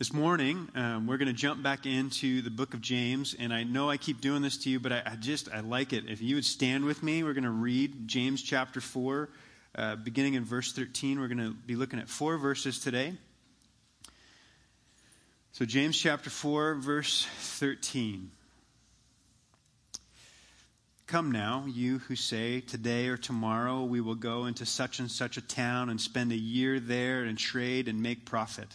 This morning, um, we're going to jump back into the book of James, and I know I keep doing this to you, but I, I just, I like it. If you would stand with me, we're going to read James chapter 4, uh, beginning in verse 13. We're going to be looking at four verses today. So, James chapter 4, verse 13. Come now, you who say, Today or tomorrow we will go into such and such a town and spend a year there and trade and make profit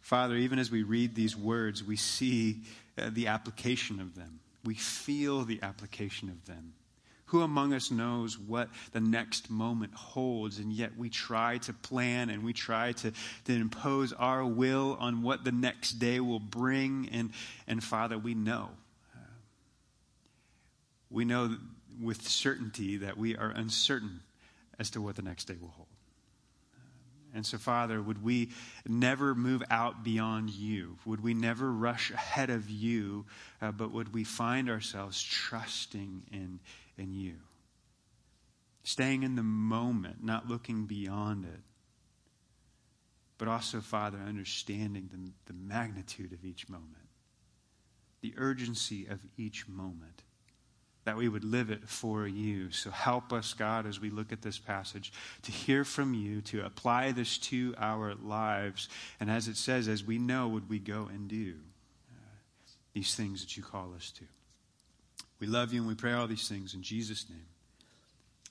Father, even as we read these words, we see uh, the application of them. We feel the application of them. Who among us knows what the next moment holds, and yet we try to plan and we try to, to impose our will on what the next day will bring? And, and Father, we know. Uh, we know with certainty that we are uncertain as to what the next day will hold. And so, Father, would we never move out beyond you? Would we never rush ahead of you, uh, but would we find ourselves trusting in, in you? Staying in the moment, not looking beyond it. But also, Father, understanding the, the magnitude of each moment, the urgency of each moment that we would live it for you. So help us, God, as we look at this passage, to hear from you, to apply this to our lives. And as it says, as we know, would we go and do uh, these things that you call us to. We love you and we pray all these things in Jesus' name.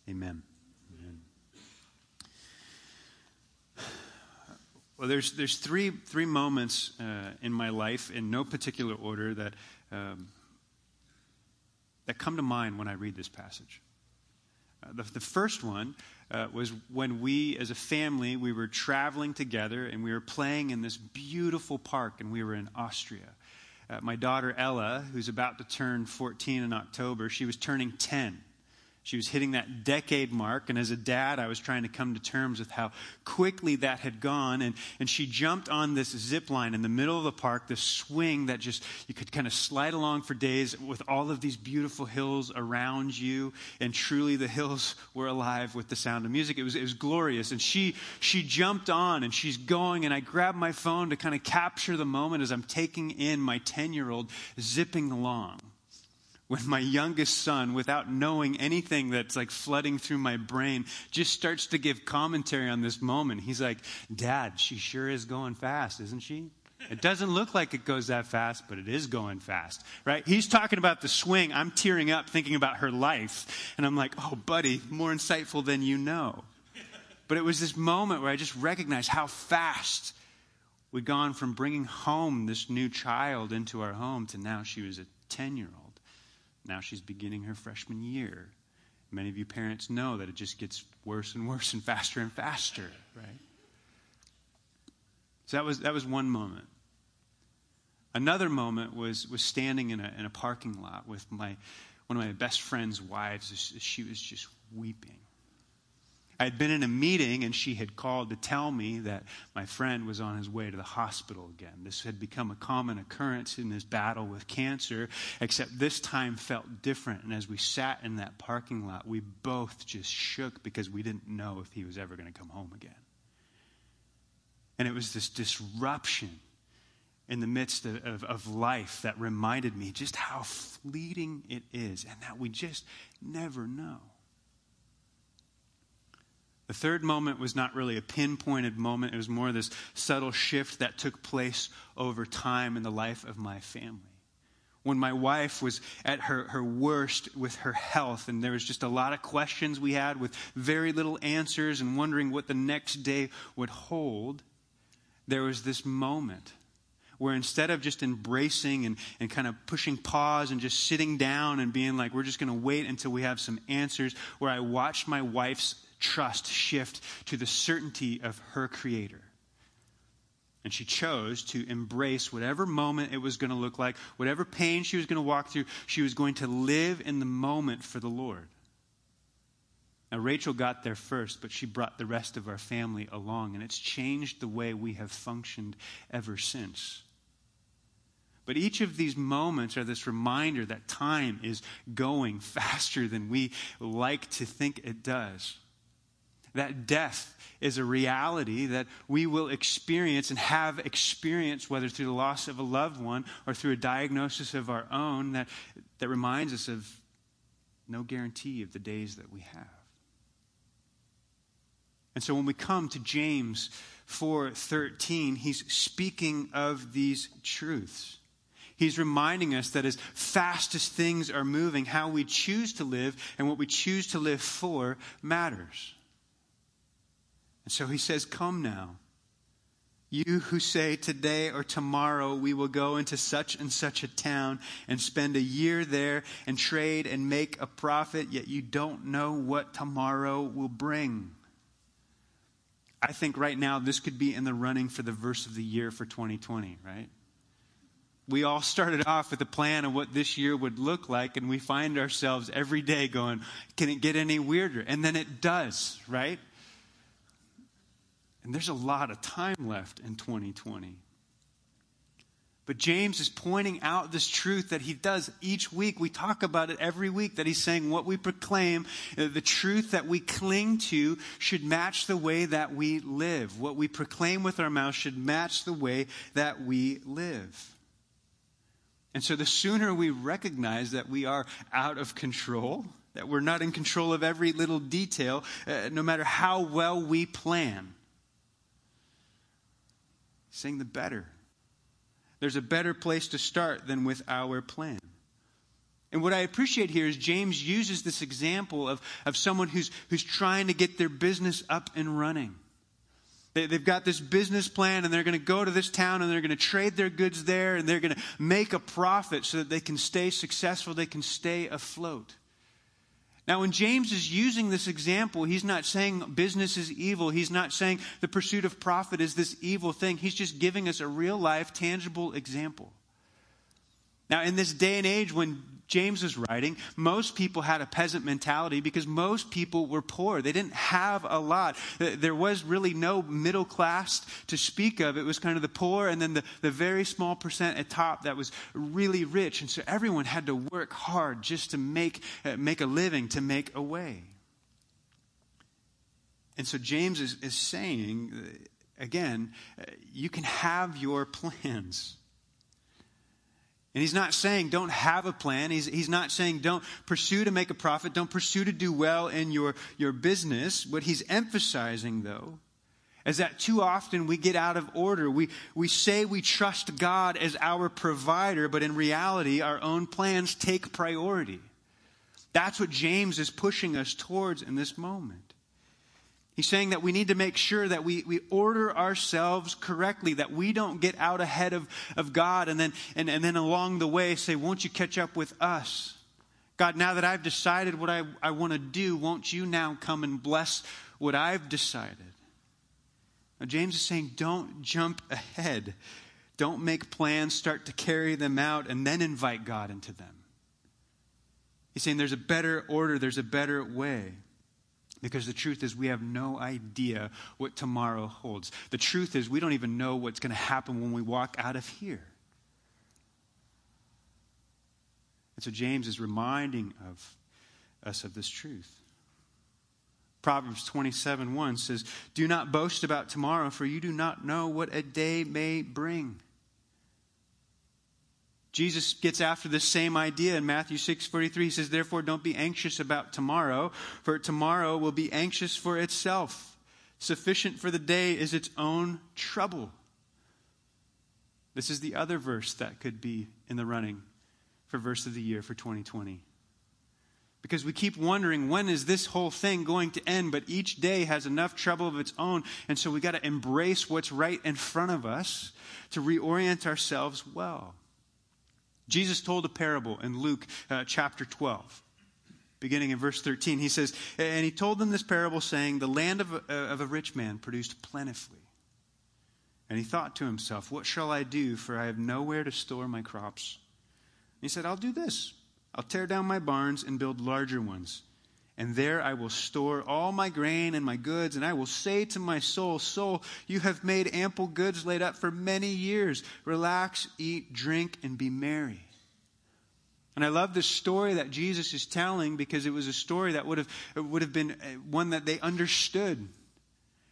Amen. Well, there's, there's three, three moments uh, in my life in no particular order that. Um, that come to mind when I read this passage. Uh, the, the, first one uh, was when we, as a family, we were traveling together and we were playing in this beautiful park, and we were in Austria. Uh, my daughter Ella, who's about to turn 14 in October, she was turning 10. She was hitting that decade mark, and as a dad, I was trying to come to terms with how quickly that had gone. And, and she jumped on this zip line in the middle of the park, this swing that just you could kind of slide along for days with all of these beautiful hills around you. And truly, the hills were alive with the sound of music. It was, it was glorious. And she, she jumped on and she's going, and I grabbed my phone to kind of capture the moment as I'm taking in my 10 year old zipping along when my youngest son, without knowing anything that's like flooding through my brain, just starts to give commentary on this moment. He's like, Dad, she sure is going fast, isn't she? It doesn't look like it goes that fast, but it is going fast, right? He's talking about the swing. I'm tearing up thinking about her life. And I'm like, oh, buddy, more insightful than you know. But it was this moment where I just recognized how fast we'd gone from bringing home this new child into our home to now she was a 10 year old. Now she's beginning her freshman year. Many of you parents know that it just gets worse and worse and faster and faster, right? So that was, that was one moment. Another moment was, was standing in a, in a parking lot with my, one of my best friend's wives. She was just weeping. I had been in a meeting and she had called to tell me that my friend was on his way to the hospital again. This had become a common occurrence in his battle with cancer, except this time felt different. And as we sat in that parking lot, we both just shook because we didn't know if he was ever going to come home again. And it was this disruption in the midst of, of, of, life that reminded me just how fleeting it is and that we just never know. The third moment was not really a pinpointed moment, it was more this subtle shift that took place over time in the life of my family. When my wife was at her, her worst with her health, and there was just a lot of questions we had with very little answers and wondering what the next day would hold, there was this moment where instead of just embracing and, and kind of pushing pause and just sitting down and being like, we're just going to wait until we have some answers, where I watched my wife's trust shift to the certainty of her creator. And she chose to embrace whatever moment it was going to look like, whatever pain she was going to walk through, she was going to live in the moment for the Lord. Now, Rachel got there first, but she brought the rest of our family along, and it's changed the way we have functioned ever since. But each of these moments are this reminder that time is going faster than we like to think it does. That death is a reality that we will experience and have experienced, whether through the loss of a loved one or through a diagnosis of our own, that, that reminds us of no guarantee of the days that we have. And so when we come to James 4:13, he's speaking of these truths. He's reminding us that as fast as things are moving, how we choose to live and what we choose to live for matters. And so he says, Come now. You who say today or tomorrow we will go into such and such a town and spend a year there and trade and make a profit, yet you don't know what tomorrow will bring. I think right now this could be in the running for the verse of the year for 2020, right? We all started off with a plan of what this year would look like, and we find ourselves every day going, Can it get any weirder? And then it does, right? And there's a lot of time left in 2020. But James is pointing out this truth that he does each week. We talk about it every week that he's saying what we proclaim, uh, the truth that we cling to should match the way that we live. What we proclaim with our mouth should match the way that we live. And so the sooner we recognize that we are out of control, that we're not in control of every little detail, uh, no matter how well we plan, saying the better there's a better place to start than with our plan. And what I appreciate here is James uses this example of, of someone who's, who's trying to get their business up and running. They, they've got this business plan and they're going to go to this town and they're going to trade their goods there and they're going to make a profit so that they can stay successful, they can stay afloat. Now, when James is using this example, he's not saying business is evil. He's not saying the pursuit of profit is this evil thing. He's just giving us a real life, tangible example. Now, in this day and age when James is writing, most people had a peasant mentality because most people were poor. They didn't have a lot. There was really no middle class to speak of. It was kind of the poor and then the, the very small percent at top that was really rich. And so everyone had to work hard just to make, uh, make a living, to make a way. And so James is, is saying, uh, again, uh, you can have your plans. And he's not saying don't have a plan. He's, he's not saying don't pursue to make a profit, don't pursue to do well in your, your business. What he's emphasizing, though, is that too often we get out of order. We, we say we trust God as our provider, but in reality, our own plans take priority. That's what James is pushing us towards in this moment. He's saying that we need to make sure that we, we order ourselves correctly, that we don't get out ahead of, of God and then, and, and then along the way say, Won't you catch up with us? God, now that I've decided what I, I want to do, won't you now come and bless what I've decided? Now, James is saying, Don't jump ahead. Don't make plans, start to carry them out, and then invite God into them. He's saying there's a better order, there's a better way. Because the truth is, we have no idea what tomorrow holds. The truth is, we don't even know what's going to happen when we walk out of here. And so James is reminding of us of this truth. Proverbs 27 1 says, Do not boast about tomorrow, for you do not know what a day may bring. Jesus gets after this same idea in Matthew 6:43. He says, "Therefore don't be anxious about tomorrow, for tomorrow will be anxious for itself. Sufficient for the day is its own trouble." This is the other verse that could be in the running for verse of the year for 2020. Because we keep wondering when is this whole thing going to end, but each day has enough trouble of its own, and so we got to embrace what's right in front of us to reorient ourselves well. Jesus told a parable in Luke uh, chapter 12 beginning in verse 13. He says, And he told them this parable, saying, The land of a, of a rich man produced plentifully. And he thought to himself, What shall I do? For I have nowhere to store my crops. And he said, I'll do this. I'll tear down my barns and build larger ones. And there I will store all my grain and my goods. And I will say to my soul, Soul, you have made ample goods laid up for many years. Relax, eat, drink, and be merry. And I love this story that Jesus is telling because it was a story that would have, would have been uh, one that they understood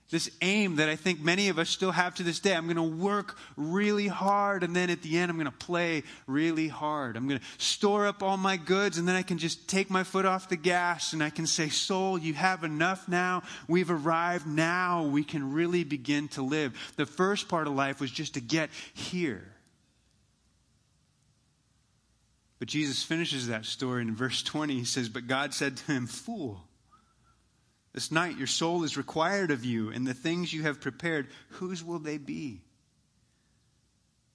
this aim that I think many of us still have to this day. I'm going to work really hard, and then at the end, I'm going to play really hard. I'm going to store up all my goods, and then I can just take my foot off the gas and I can say, Soul, you have enough now. We've arrived. Now we can really begin to live. The first part of life was just to get here. But Jesus finishes that story in verse 20. He says, But God said to him, Fool. This night your soul is required of you, and the things you have prepared, whose will they be?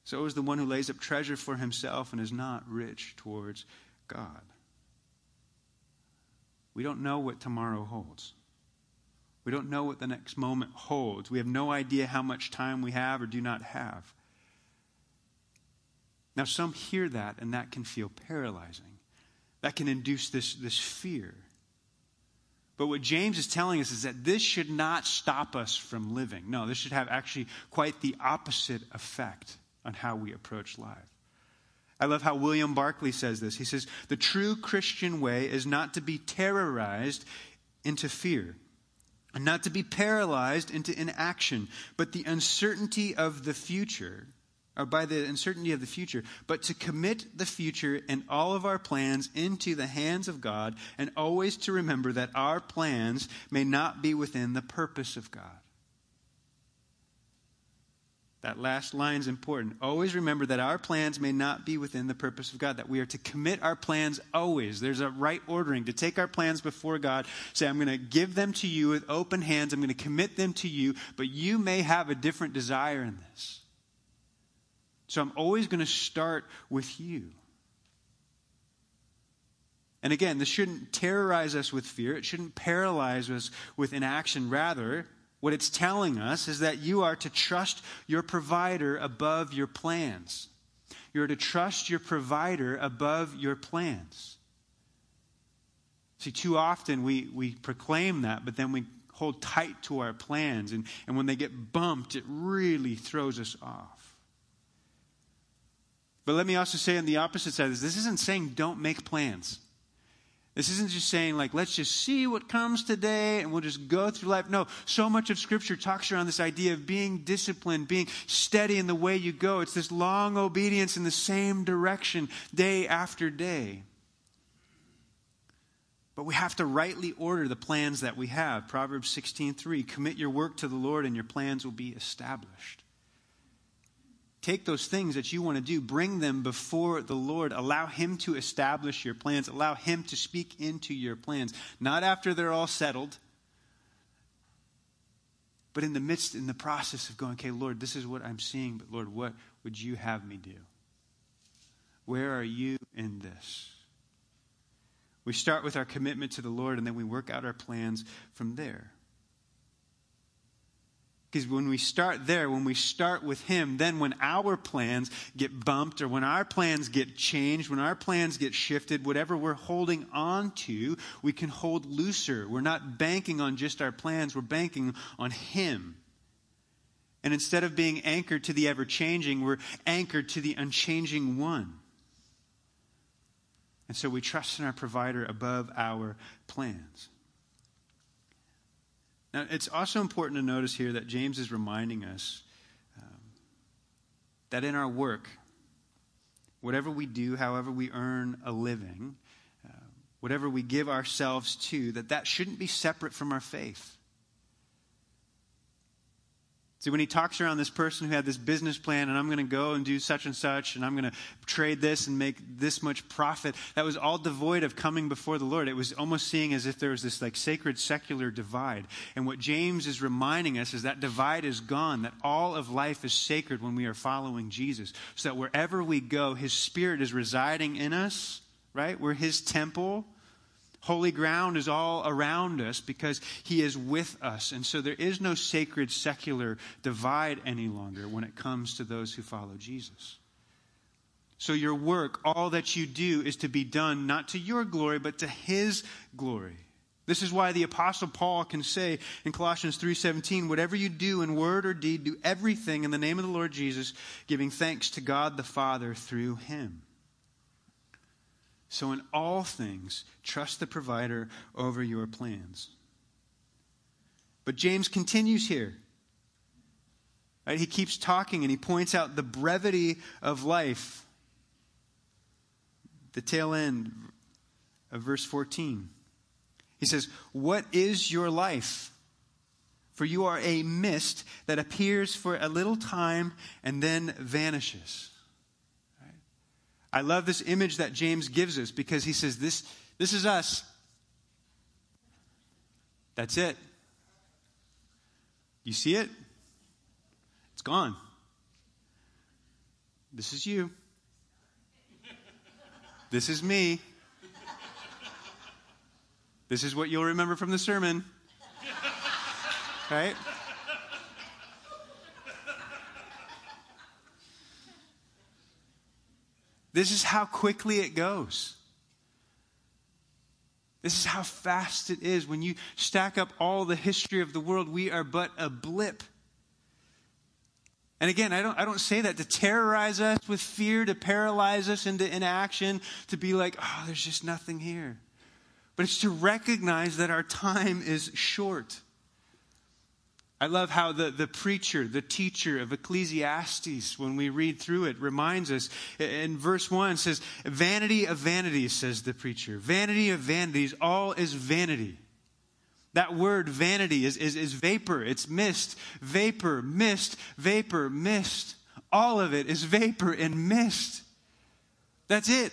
So is the one who lays up treasure for himself and is not rich towards God. We don't know what tomorrow holds. We don't know what the next moment holds. We have no idea how much time we have or do not have. Now, some hear that, and that can feel paralyzing. That can induce this, this fear. But what James is telling us is that this should not stop us from living. No, this should have actually quite the opposite effect on how we approach life. I love how William Barclay says this. He says, The true Christian way is not to be terrorized into fear, and not to be paralyzed into inaction, but the uncertainty of the future or by the uncertainty of the future, but to commit the future and all of our plans into the hands of God, and always to remember that our plans may not be within the purpose of God. That last line is important. Always remember that our plans may not be within the purpose of God, that we are to commit our plans always. There's a right ordering to take our plans before God, say, I'm going to give them to you with open hands, I'm going to commit them to you, but you may have a different desire in this. So I'm always going to start with you. And again, this shouldn't terrorize us with fear. It shouldn't paralyze us with inaction. Rather, what it's telling us is that you are to trust your provider above your plans. You're to trust your provider above your plans. See, too often we, we proclaim that, but then we hold tight to our plans. And, and when they get bumped, it really throws us off. But let me also say on the opposite side of this, this isn't saying don't make plans. This isn't just saying, like, let's just see what comes today and we'll just go through life. No, so much of Scripture talks around this idea of being disciplined, being steady in the way you go. It's this long obedience in the same direction day after day. But we have to rightly order the plans that we have. Proverbs 16:3, commit your work to the Lord and your plans will be established. Take those things that you want to do, bring them before the Lord. Allow Him to establish your plans. Allow Him to speak into your plans. Not after they're all settled, but in the midst, in the process of going, okay, Lord, this is what I'm seeing, but Lord, what would you have me do? Where are you in this? We start with our commitment to the Lord, and then we work out our plans from there. Because when we start there, when we start with Him, then when our plans get bumped or when our plans get changed, when our plans get shifted, whatever we're holding on to, we can hold looser. We're not banking on just our plans, we're banking on Him. And instead of being anchored to the ever changing, we're anchored to the unchanging one. And so we trust in our provider above our plans. Now, it's also important to notice here that James is reminding us um, that in our work, whatever we do, however we earn a living, uh, whatever we give ourselves to, that that shouldn't be separate from our faith. See, when he talks around this person who had this business plan, and I'm going to go and do such and such, and I'm going to trade this and make this much profit, that was all devoid of coming before the Lord. It was almost seeing as if there was this like sacred secular divide. And what James is reminding us is that divide is gone, that all of life is sacred when we are following Jesus. So that wherever we go, his spirit is residing in us, right? We're his temple. Holy ground is all around us because He is with us. And so there is no sacred secular divide any longer when it comes to those who follow Jesus. So your work, all that you do, is to be done not to your glory, but to His glory. This is why the apostle Paul can say in Colossians 3:17, whatever you do in word or deed, do everything in the name of the Lord Jesus, giving thanks to God the Father through him. So, in all things, trust the provider over your plans. But James continues here. Right? He keeps talking and he points out the brevity of life. The tail end of verse 14. He says, What is your life? For you are a mist that appears for a little time and then vanishes. I love this image that James gives us because he says, This, this is us. That's it. You see it? It's gone. This is you. This is me. This is what you'll remember from the sermon. Right? This is how quickly it goes. This is how fast it is. When you stack up all the history of the world, we are but a blip. And again, I don't, I don't say that to terrorize us with fear, to paralyze us into inaction, to be like, oh, there's just nothing here. But it's to recognize that our time is short. I love how the, the preacher, the teacher of Ecclesiastes, when we read through it, reminds us in verse 1 says, Vanity of vanities, says the preacher. Vanity of vanities, all is vanity. That word vanity is, is, is vapor, it's mist, vapor, mist, vapor, mist. All of it is vapor and mist. That's it.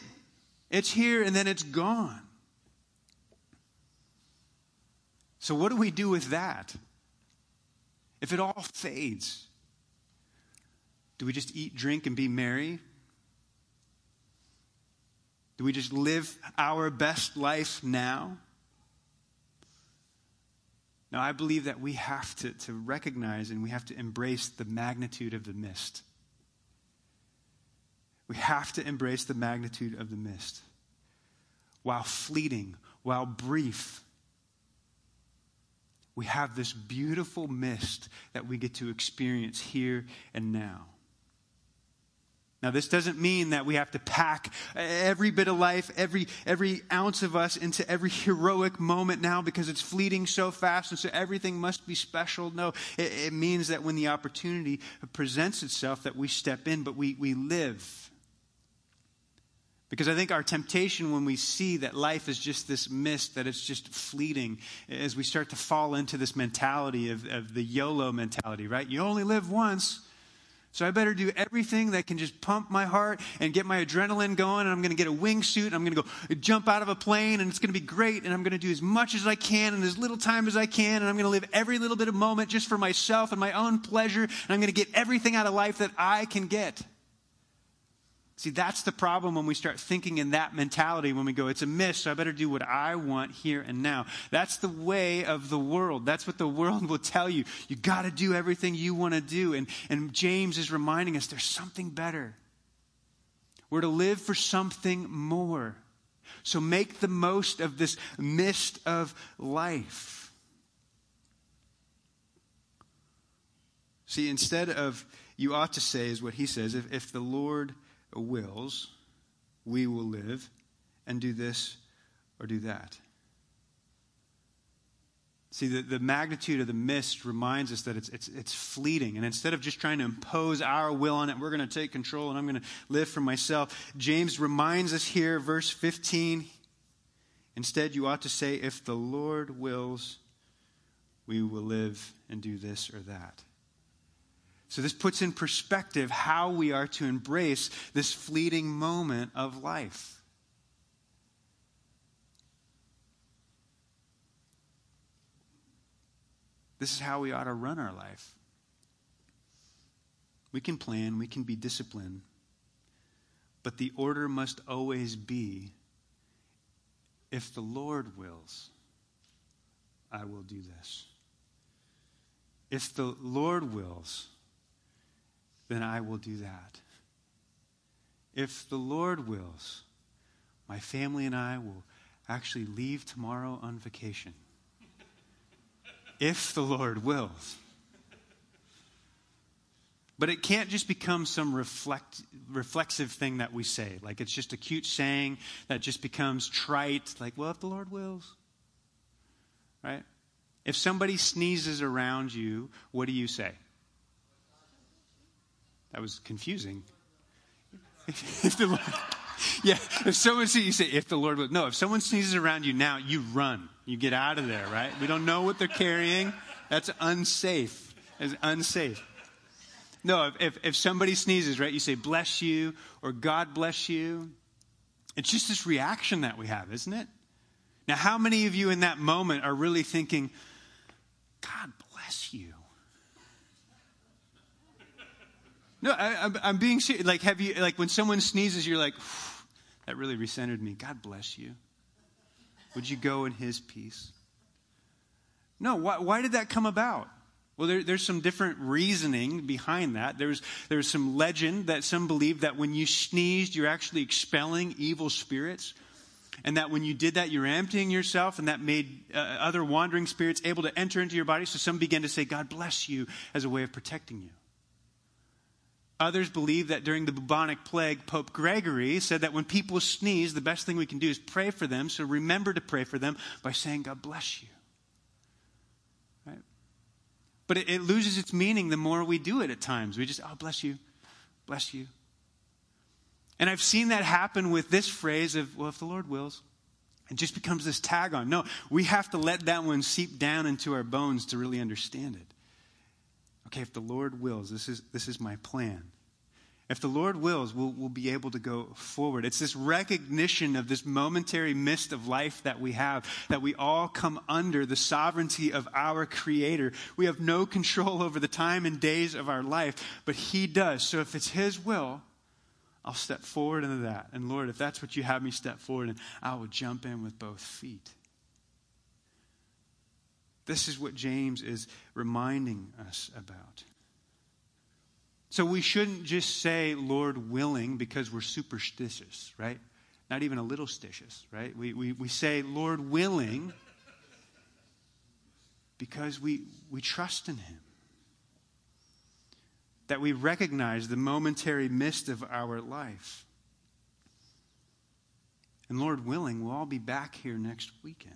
It's here and then it's gone. So, what do we do with that? If it all fades, do we just eat, drink, and be merry? Do we just live our best life now? Now, I believe that we have to, to recognize and we have to embrace the magnitude of the mist. We have to embrace the magnitude of the mist. While fleeting, while brief, we have this beautiful mist that we get to experience here and now. Now, this doesn't mean that we have to pack every bit of life, every, every ounce of us into every heroic moment now because it's fleeting so fast and so everything must be special. No, it, it means that when the opportunity presents itself that we step in, but we, we live because I think our temptation when we see that life is just this mist, that it's just fleeting, as we start to fall into this mentality of, of the YOLO mentality, right? You only live once. So I better do everything that can just pump my heart and get my adrenaline going. And I'm going to get a wingsuit. And I'm going to go jump out of a plane and it's going to be great. And I'm going to do as much as I can in as little time as I can. And I'm going to live every little bit of moment just for myself and my own pleasure. And I'm going to get everything out of life that I can get. See, that's the problem when we start thinking in that mentality when we go, it's a mist, so I better do what I want here and now. That's the way of the world. That's what the world will tell you. You got to do everything you want to do. And, and James is reminding us there's something better. We're to live for something more. So make the most of this mist of life. See, instead of, you ought to say, is what he says, if, if the Lord wills, we will live and do this or do that. See, the, the magnitude of the mist reminds us that it's, it's, it's fleeting. And instead of just trying to impose our will on it, we're going to take control and I'm going to live for myself. James reminds us here, verse 15. Instead, you ought to say, if the Lord wills, we will live and do this or that. So, this puts in perspective how we are to embrace this fleeting moment of life. This is how we ought to run our life. We can plan, we can be disciplined, but the order must always be if the Lord wills, I will do this. If the Lord wills, then I will do that. If the Lord wills, my family and I will actually leave tomorrow on vacation. if the Lord wills. But it can't just become some reflect, reflexive thing that we say. Like it's just a cute saying that just becomes trite. Like, well, if the Lord wills. Right? If somebody sneezes around you, what do you say? That was confusing. if the Lord, yeah, if someone sees you say, if the Lord. No, if someone sneezes around you now, you run. You get out of there, right? We don't know what they're carrying. That's unsafe. It's unsafe. No, if, if, if somebody sneezes, right, you say, bless you or God bless you. It's just this reaction that we have, isn't it? Now, how many of you in that moment are really thinking, God bless you? No, I, am being serious. Like, have you, like, when someone sneezes, you're like, that really recentered me. God bless you. Would you go in his peace? No, why, why did that come about? Well, there, there's some different reasoning behind that. There's, there's some legend that some believe that when you sneezed, you're actually expelling evil spirits. And that when you did that, you're emptying yourself, and that made uh, other wandering spirits able to enter into your body. So some began to say, God bless you, as a way of protecting you. Others believe that during the bubonic plague, Pope Gregory said that when people sneeze, the best thing we can do is pray for them. So remember to pray for them by saying, God bless you. Right? But it, it loses its meaning the more we do it at times. We just, oh, bless you, bless you. And I've seen that happen with this phrase of, well, if the Lord wills. It just becomes this tag on. No, we have to let that one seep down into our bones to really understand it okay, if the Lord wills, this is, this is my plan. If the Lord wills, we'll, we'll be able to go forward. It's this recognition of this momentary mist of life that we have, that we all come under the sovereignty of our Creator. We have no control over the time and days of our life, but He does. So if it's His will, I'll step forward into that. And Lord, if that's what you have me step forward in, I will jump in with both feet. This is what James is reminding us about. So we shouldn't just say, Lord willing, because we're superstitious, right? Not even a little stitious, right? We, we, we say, Lord willing, because we, we trust in Him. That we recognize the momentary mist of our life. And Lord willing, we'll all be back here next weekend.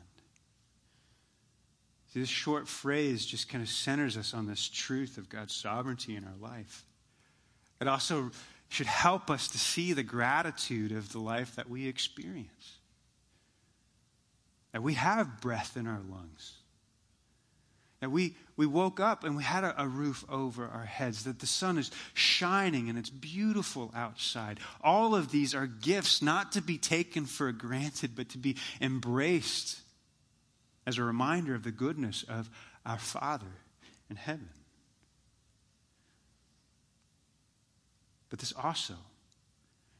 See, this short phrase just kind of centers us on this truth of God's sovereignty in our life. It also should help us to see the gratitude of the life that we experience. That we have breath in our lungs. That we, we woke up and we had a, a, roof over our heads, that the sun is shining and it's beautiful outside. All of these are gifts not to be taken for granted, but to be embraced as a reminder of the goodness of our Father in heaven. But this also,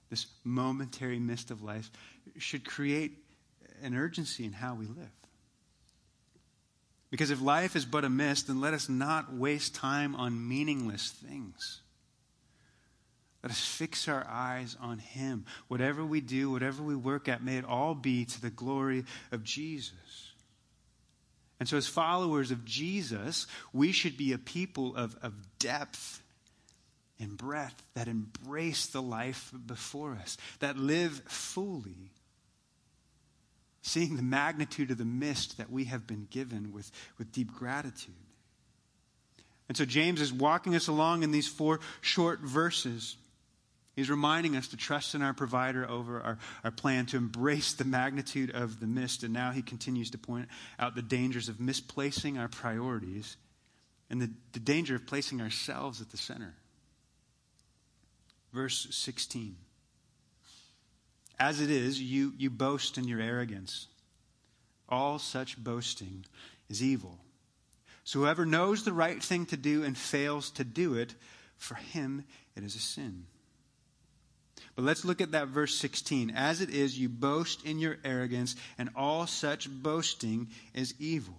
this momentary mist of life, should create an urgency in how we live. Because if life is but a mist, then let us not waste time on meaningless things. Let us fix our eyes on Him. Whatever we do, whatever we work at, may it all be to the glory of Jesus. And so, as followers of Jesus, we should be a people of, of depth and breadth that embrace the life before us, that live fully, seeing the magnitude of the mist that we have been given with, with deep gratitude. And so, James is walking us along in these four short verses. He's reminding us to trust in our provider over our, our plan, to embrace the magnitude of the mist. And now he continues to point out the dangers of misplacing our priorities and the, the danger of placing ourselves at the center. Verse 16. As it is, you, you boast in your arrogance. All such boasting is evil. So whoever knows the right thing to do and fails to do it, for him it is a sin. But let's look at that verse 16. As it is, you boast in your arrogance, and all such boasting is evil.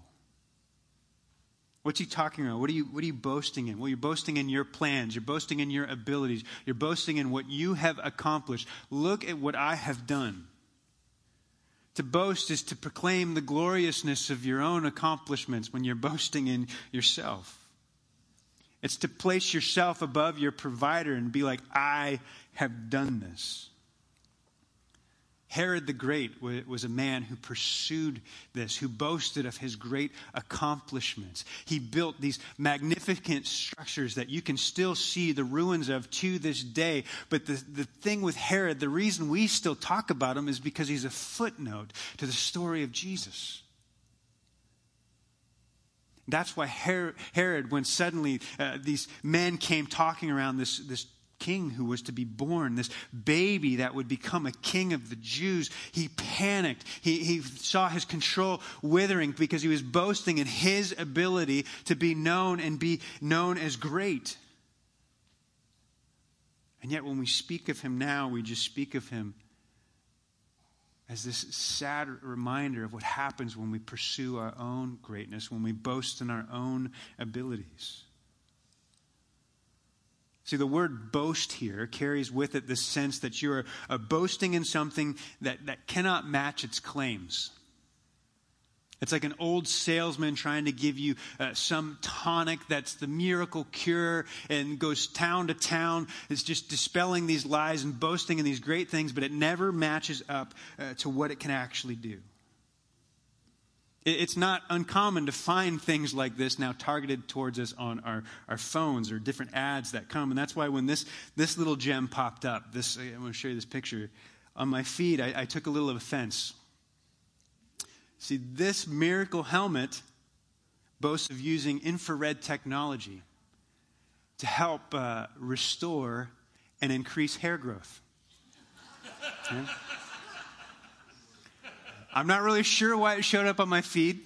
What's he talking about? What are you, what are you boasting in? Well, you're boasting in your plans. You're boasting in your abilities. You're boasting in what you have accomplished. Look at what I have done. To boast is to proclaim the gloriousness of your own accomplishments when you're boasting in yourself. It's to place yourself above your provider and be like, I have done this. Herod the Great was a man who pursued this, who boasted of his great accomplishments. He built these magnificent structures that you can still see the ruins of to this day. But the, the thing with Herod, the reason we still talk about him is because he's a footnote to the story of Jesus. That's why Herod, when suddenly uh, these men came talking around this, this king who was to be born, this baby that would become a king of the Jews, he panicked. He, he saw his control withering because he was boasting in his ability to be known and be known as great. And yet, when we speak of him now, we just speak of him as this sad reminder of what happens when we pursue our own greatness, when we boast in our own abilities. See, the word boast here carries with it the sense that you are uh, boasting in something that, that cannot match its claims. It's like an old salesman trying to give you uh, some tonic that's the miracle cure and goes town to town. It's just dispelling these lies and boasting in these great things, but it never matches up uh, to what it can actually do. It's not uncommon to find things like this now targeted towards us on our, our phones or different ads that come. And that's why when this, this little gem popped up, this, I'm going to show you this picture. On my feed, I, I took a little offense. See, this miracle helmet boasts of using infrared technology to help uh, restore and increase hair growth. Yeah? I'm not really sure why it showed up on my feed.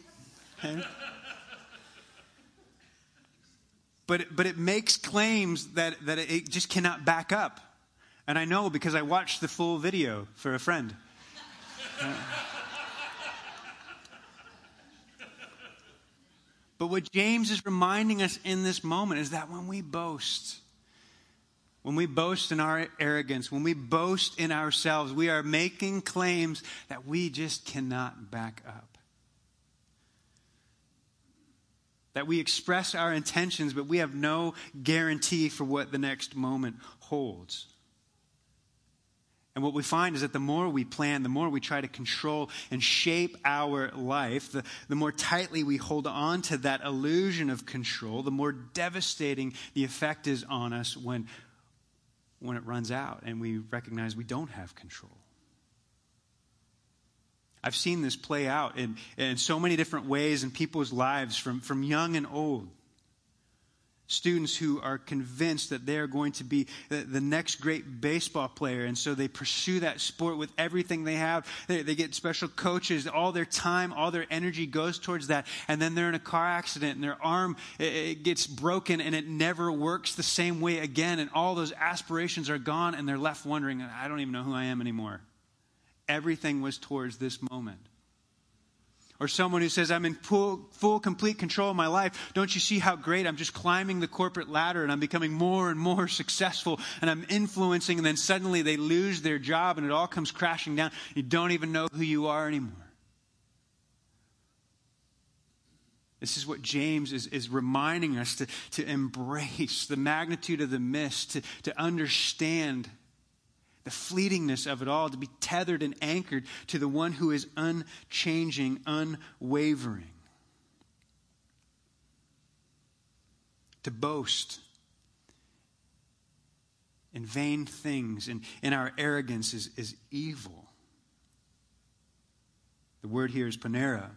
But, but it makes claims that, that it just cannot back up. And I know because I watched the full video for a friend. But what James is reminding us in this moment is that when we boast, when we boast in our arrogance, when we boast in ourselves, we are making claims that we just cannot back up. That we express our intentions, but we have no guarantee for what the next moment holds. And what we find is that the more we plan, the more we try to control and shape our life, the, the more tightly we hold on to that illusion of control, the more devastating the effect is on us when when it runs out and we recognize we don't have control. I've seen this play out in, in so many different ways in people's lives, from, from young and old. Students who are convinced that they are going to be the, next great baseball player, and so they pursue that sport with everything they have. They, they get special coaches, all their time, all their energy goes towards that, and then they're in a car accident, and their arm it, it gets broken, and it never works the same way again, and all those aspirations are gone, and they're left wondering, I don't even know who I am anymore. Everything was towards this moment or someone who says, I'm in full, full, complete control of my life. Don't you see how great? I'm just climbing the corporate ladder and I'm becoming more and more successful and I'm influencing. And then suddenly they lose their job and it all comes crashing down. You don't even know who you are anymore. This is what James is, is reminding us to, to embrace the magnitude of the mist, to, to understand the fleetingness of it all, to be tethered and anchored to the one who is unchanging, unwavering. To boast in vain things and in our arrogance is, is evil. The word here is ponera.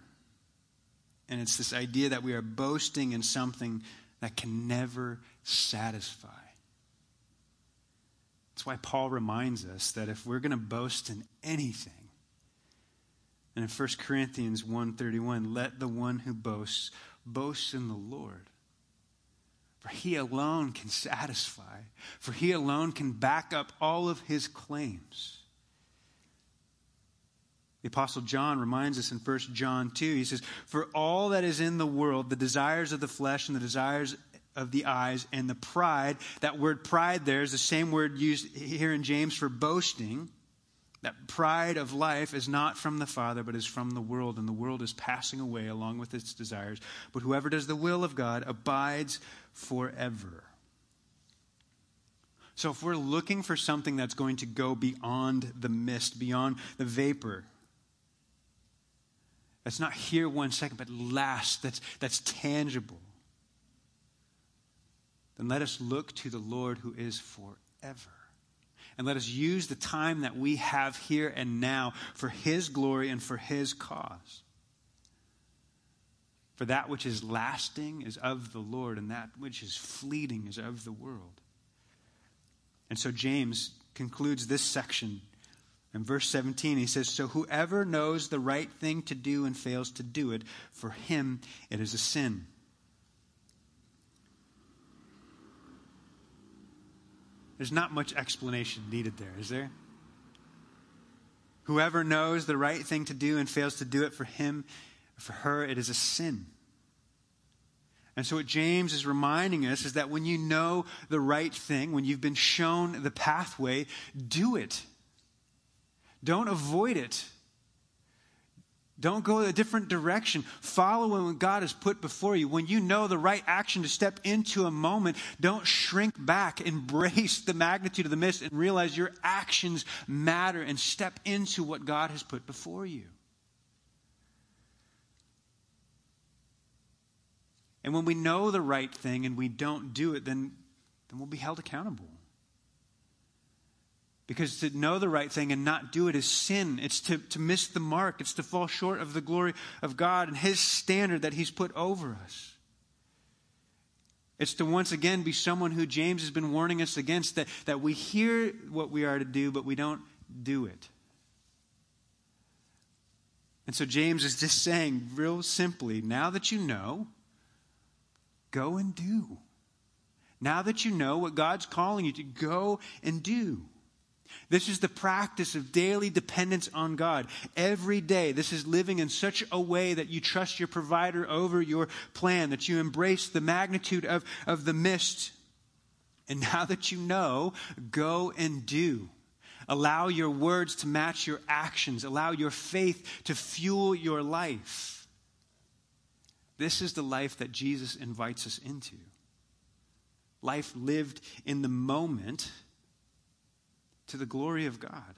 And it's this idea that we are boasting in something that can never satisfy. That's why Paul reminds us that if we're going to boast in anything, and in 1 Corinthians 1:31, let the one who boasts boast in the Lord. For he alone can satisfy, for he alone can back up all of his claims. The Apostle John reminds us in 1 John 2, he says, For all that is in the world, the desires of the flesh and the desires of the eyes and the pride, that word pride there is the same word used here in James for boasting. That pride of life is not from the Father, but is from the world, and the world is passing away along with its desires. But whoever does the will of God abides forever. So, if we're looking for something that's going to go beyond the mist, beyond the vapor, that's not here one second, but last, that's, that's tangible, then let us look to the Lord who is forever. And let us use the time that we have here and now for His glory and for His cause. For that which is lasting is of the Lord, and that which is fleeting is of the world. And so James concludes this section in verse 17. He says, So whoever knows the right thing to do and fails to do it, for him it is a sin. There's not much explanation needed there, is there? Whoever knows the right thing to do and fails to do it for him, for her, it is a sin. And so, what James is reminding us is that when you know the right thing, when you've been shown the pathway, do it. Don't avoid it. Don't go a different direction. Follow what God has put before you. When you know the right action to step into a moment, don't shrink back. Embrace the magnitude of the mist and realize your actions matter and step into what God has put before you. And when we know the right thing and we don't do it, then, then we'll be held accountable. Because to know the right thing and not do it is sin. It's to, to miss the mark. It's to fall short of the glory of God and His standard that He's put over us. It's to once again be someone who James has been warning us against that, that we hear what we are to do, but we don't do it. And so James is just saying, real simply, now that you know, go and do. Now that you know what God's calling you to, go and do. This is the practice of daily dependence on God. Every day, this is living in such a way that you trust your provider over your plan, that you embrace the magnitude of, of the mist. And now that you know, go and do. Allow your words to match your actions. Allow your faith to fuel your life. This is the life that Jesus invites us into. Life lived in the moment to the glory of God.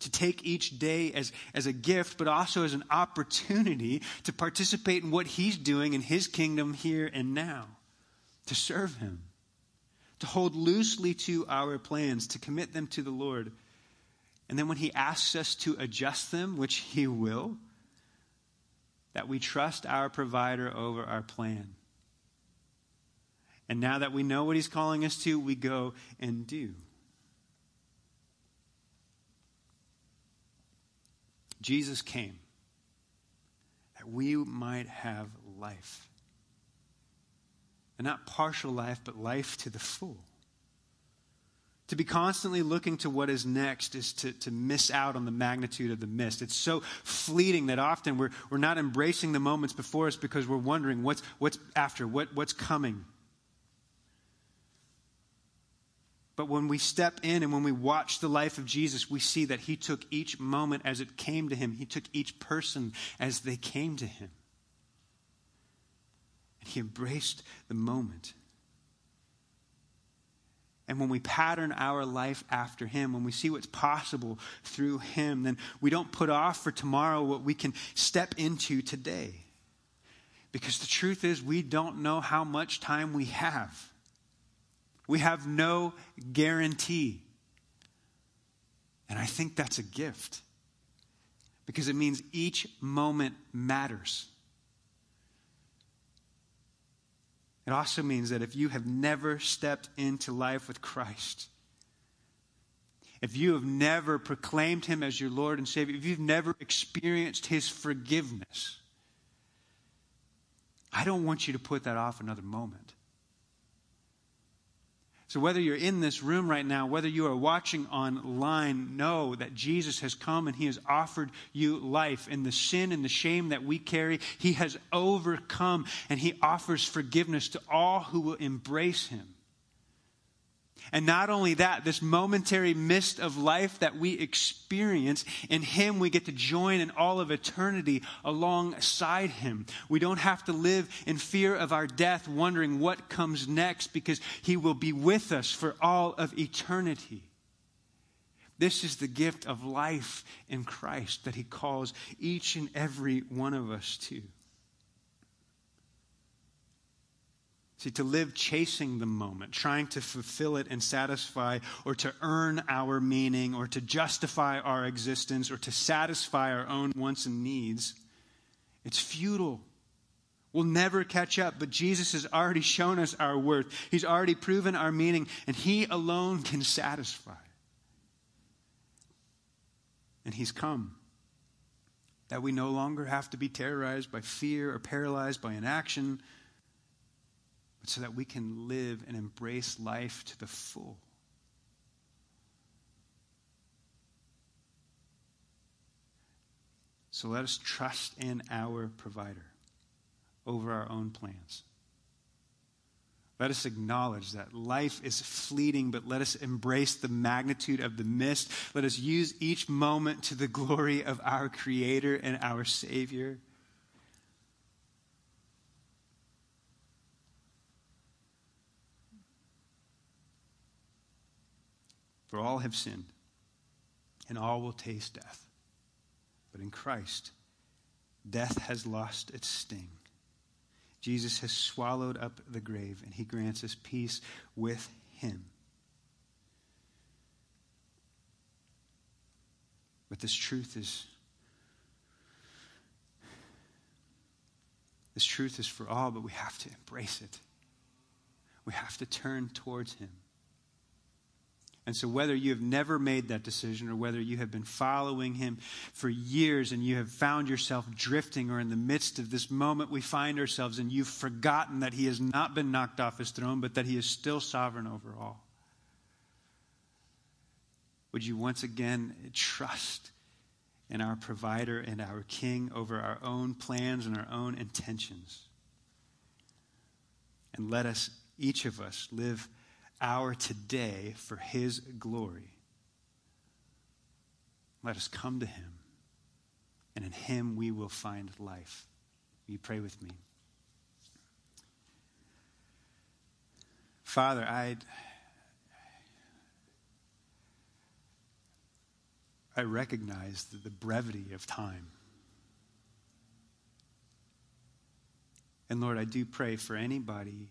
To take each day as, as a gift, but also as an opportunity to participate in what He's doing in His kingdom here and now, to serve Him, to hold loosely to our plans, to commit them to the Lord. And then when He asks us to adjust them, which He will, that we trust our provider over our plan. And now that we know what He's calling us to, we go and do. Jesus came that we might have life. And not partial life, but life to the full. To be constantly looking to what is next is to, to miss out on the magnitude of the mist. It's so fleeting that often we're, we're not embracing the moments before us because we're wondering what's, what's after, what, what's coming. But when we step in and when we watch the life of Jesus, we see that he took each moment as it came to him. He took each person as they came to him. And he embraced the moment. And when we pattern our life after him, when we see what's possible through him, then we don't put off for tomorrow what we can step into today. Because the truth is, we don't know how much time we have. We have no guarantee. And I think that's a gift because it means each moment matters. It also means that if you have never stepped into life with Christ, if you have never proclaimed Him as your Lord and Savior, if you've never experienced His forgiveness, I don't want you to put that off another moment. So, whether you're in this room right now, whether you are watching online, know that Jesus has come and he has offered you life. And the sin and the shame that we carry, he has overcome, and he offers forgiveness to all who will embrace him. And not only that, this momentary mist of life that we experience, in Him we get to join in all of eternity alongside Him. We don't have to live in fear of our death, wondering what comes next, because He will be with us for all of eternity. This is the gift of life in Christ that He calls each and every one of us to. See, to live chasing the moment, trying to fulfill it and satisfy, or to earn our meaning, or to justify our existence, or to satisfy our own wants and needs, it's futile. We'll never catch up, but Jesus has already shown us our worth. He's already proven our meaning, and He alone can satisfy. And He's come that we no longer have to be terrorized by fear or paralyzed by inaction but so that we can live and embrace life to the full. So let us trust in our provider over our own plans. Let us acknowledge that life is fleeting, but let us embrace the magnitude of the mist. Let us use each moment to the glory of our Creator and our Savior. For all have sinned, and all will taste death. But in Christ, death has lost its sting. Jesus has swallowed up the grave, and he grants us peace with him. But this truth is this truth is for all, but we have to embrace it. We have to turn towards him. And so, whether you have never made that decision or whether you have been following him for years and you have found yourself drifting, or in the midst of this moment we find ourselves and you've forgotten that he has not been knocked off his throne, but that he is still sovereign over all, would you once again trust in our provider and our king over our own plans and our own intentions? And let us, each of us, live our today for His glory. Let us come to Him, and in Him we will find life. You pray with me? Father, I I recognize the, the brevity of time. And Lord, I do pray for anybody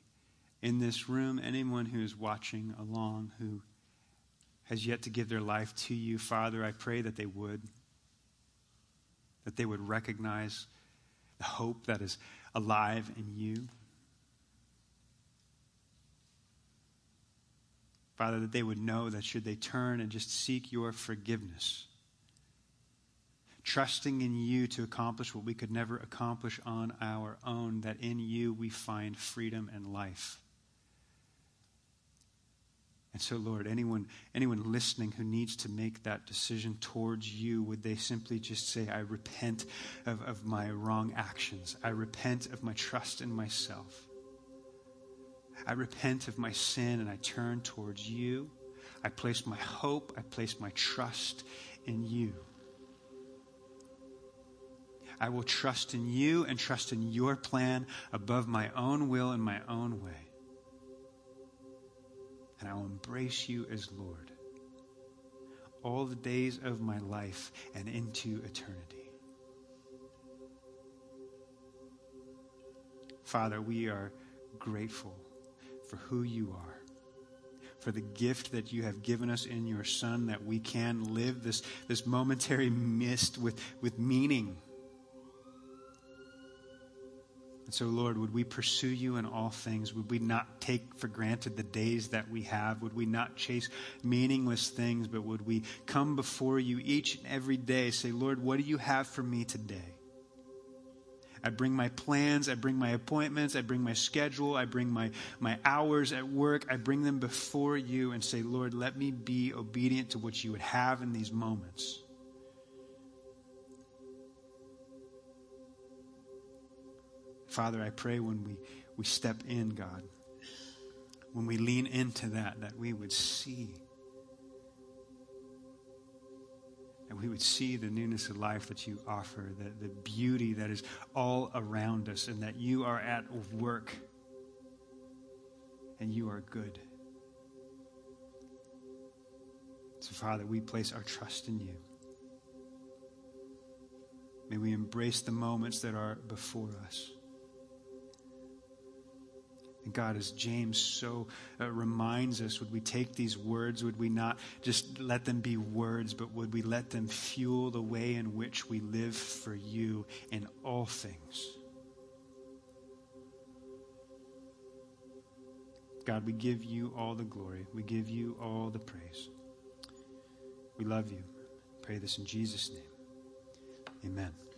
in this room, anyone who is watching along who has yet to give their life to you, Father, I pray that they would. That they would recognize the hope that is alive in you. Father, that they would know that should they turn and just seek your forgiveness, trusting in you to accomplish what we could never accomplish on our own, that in you we find freedom and life. And so, Lord, anyone, anyone listening who needs to make that decision towards you, would they simply just say, I repent of, of my wrong actions. I repent of my trust in myself. I repent of my sin and I turn towards you. I place my hope, I place my trust in you. I will trust in you and trust in your plan above my own will and my own way and I will embrace you as Lord all the days of my life and into eternity. Father, we are grateful for who you are, for the gift that you have given us in your Son, that we can live this, this momentary mist with, with meaning and so, Lord, would we pursue you in all things? Would we not take for granted the days that we have? Would we not chase meaningless things, but would we come before you each and every day, say, Lord, what do you have for me today? I bring my plans, I bring my appointments, I bring my schedule, I bring my, my hours at work, I bring them before you and say, Lord, let me be obedient to what you would have in these moments. Father, I pray when we, we step in, God, when we lean into that, that we would see and we would see the newness of life that you offer, the, the beauty that is all around us, and that you are at work and you are good. So, Father, we place our trust in you. May we embrace the moments that are before us. And God, as James so uh, reminds us, would we take these words? Would we not just let them be words, but would we let them fuel the way in which we live for you in all things? God, we give you all the glory. We give you all the praise. We love you. Pray this in Jesus' name. Amen.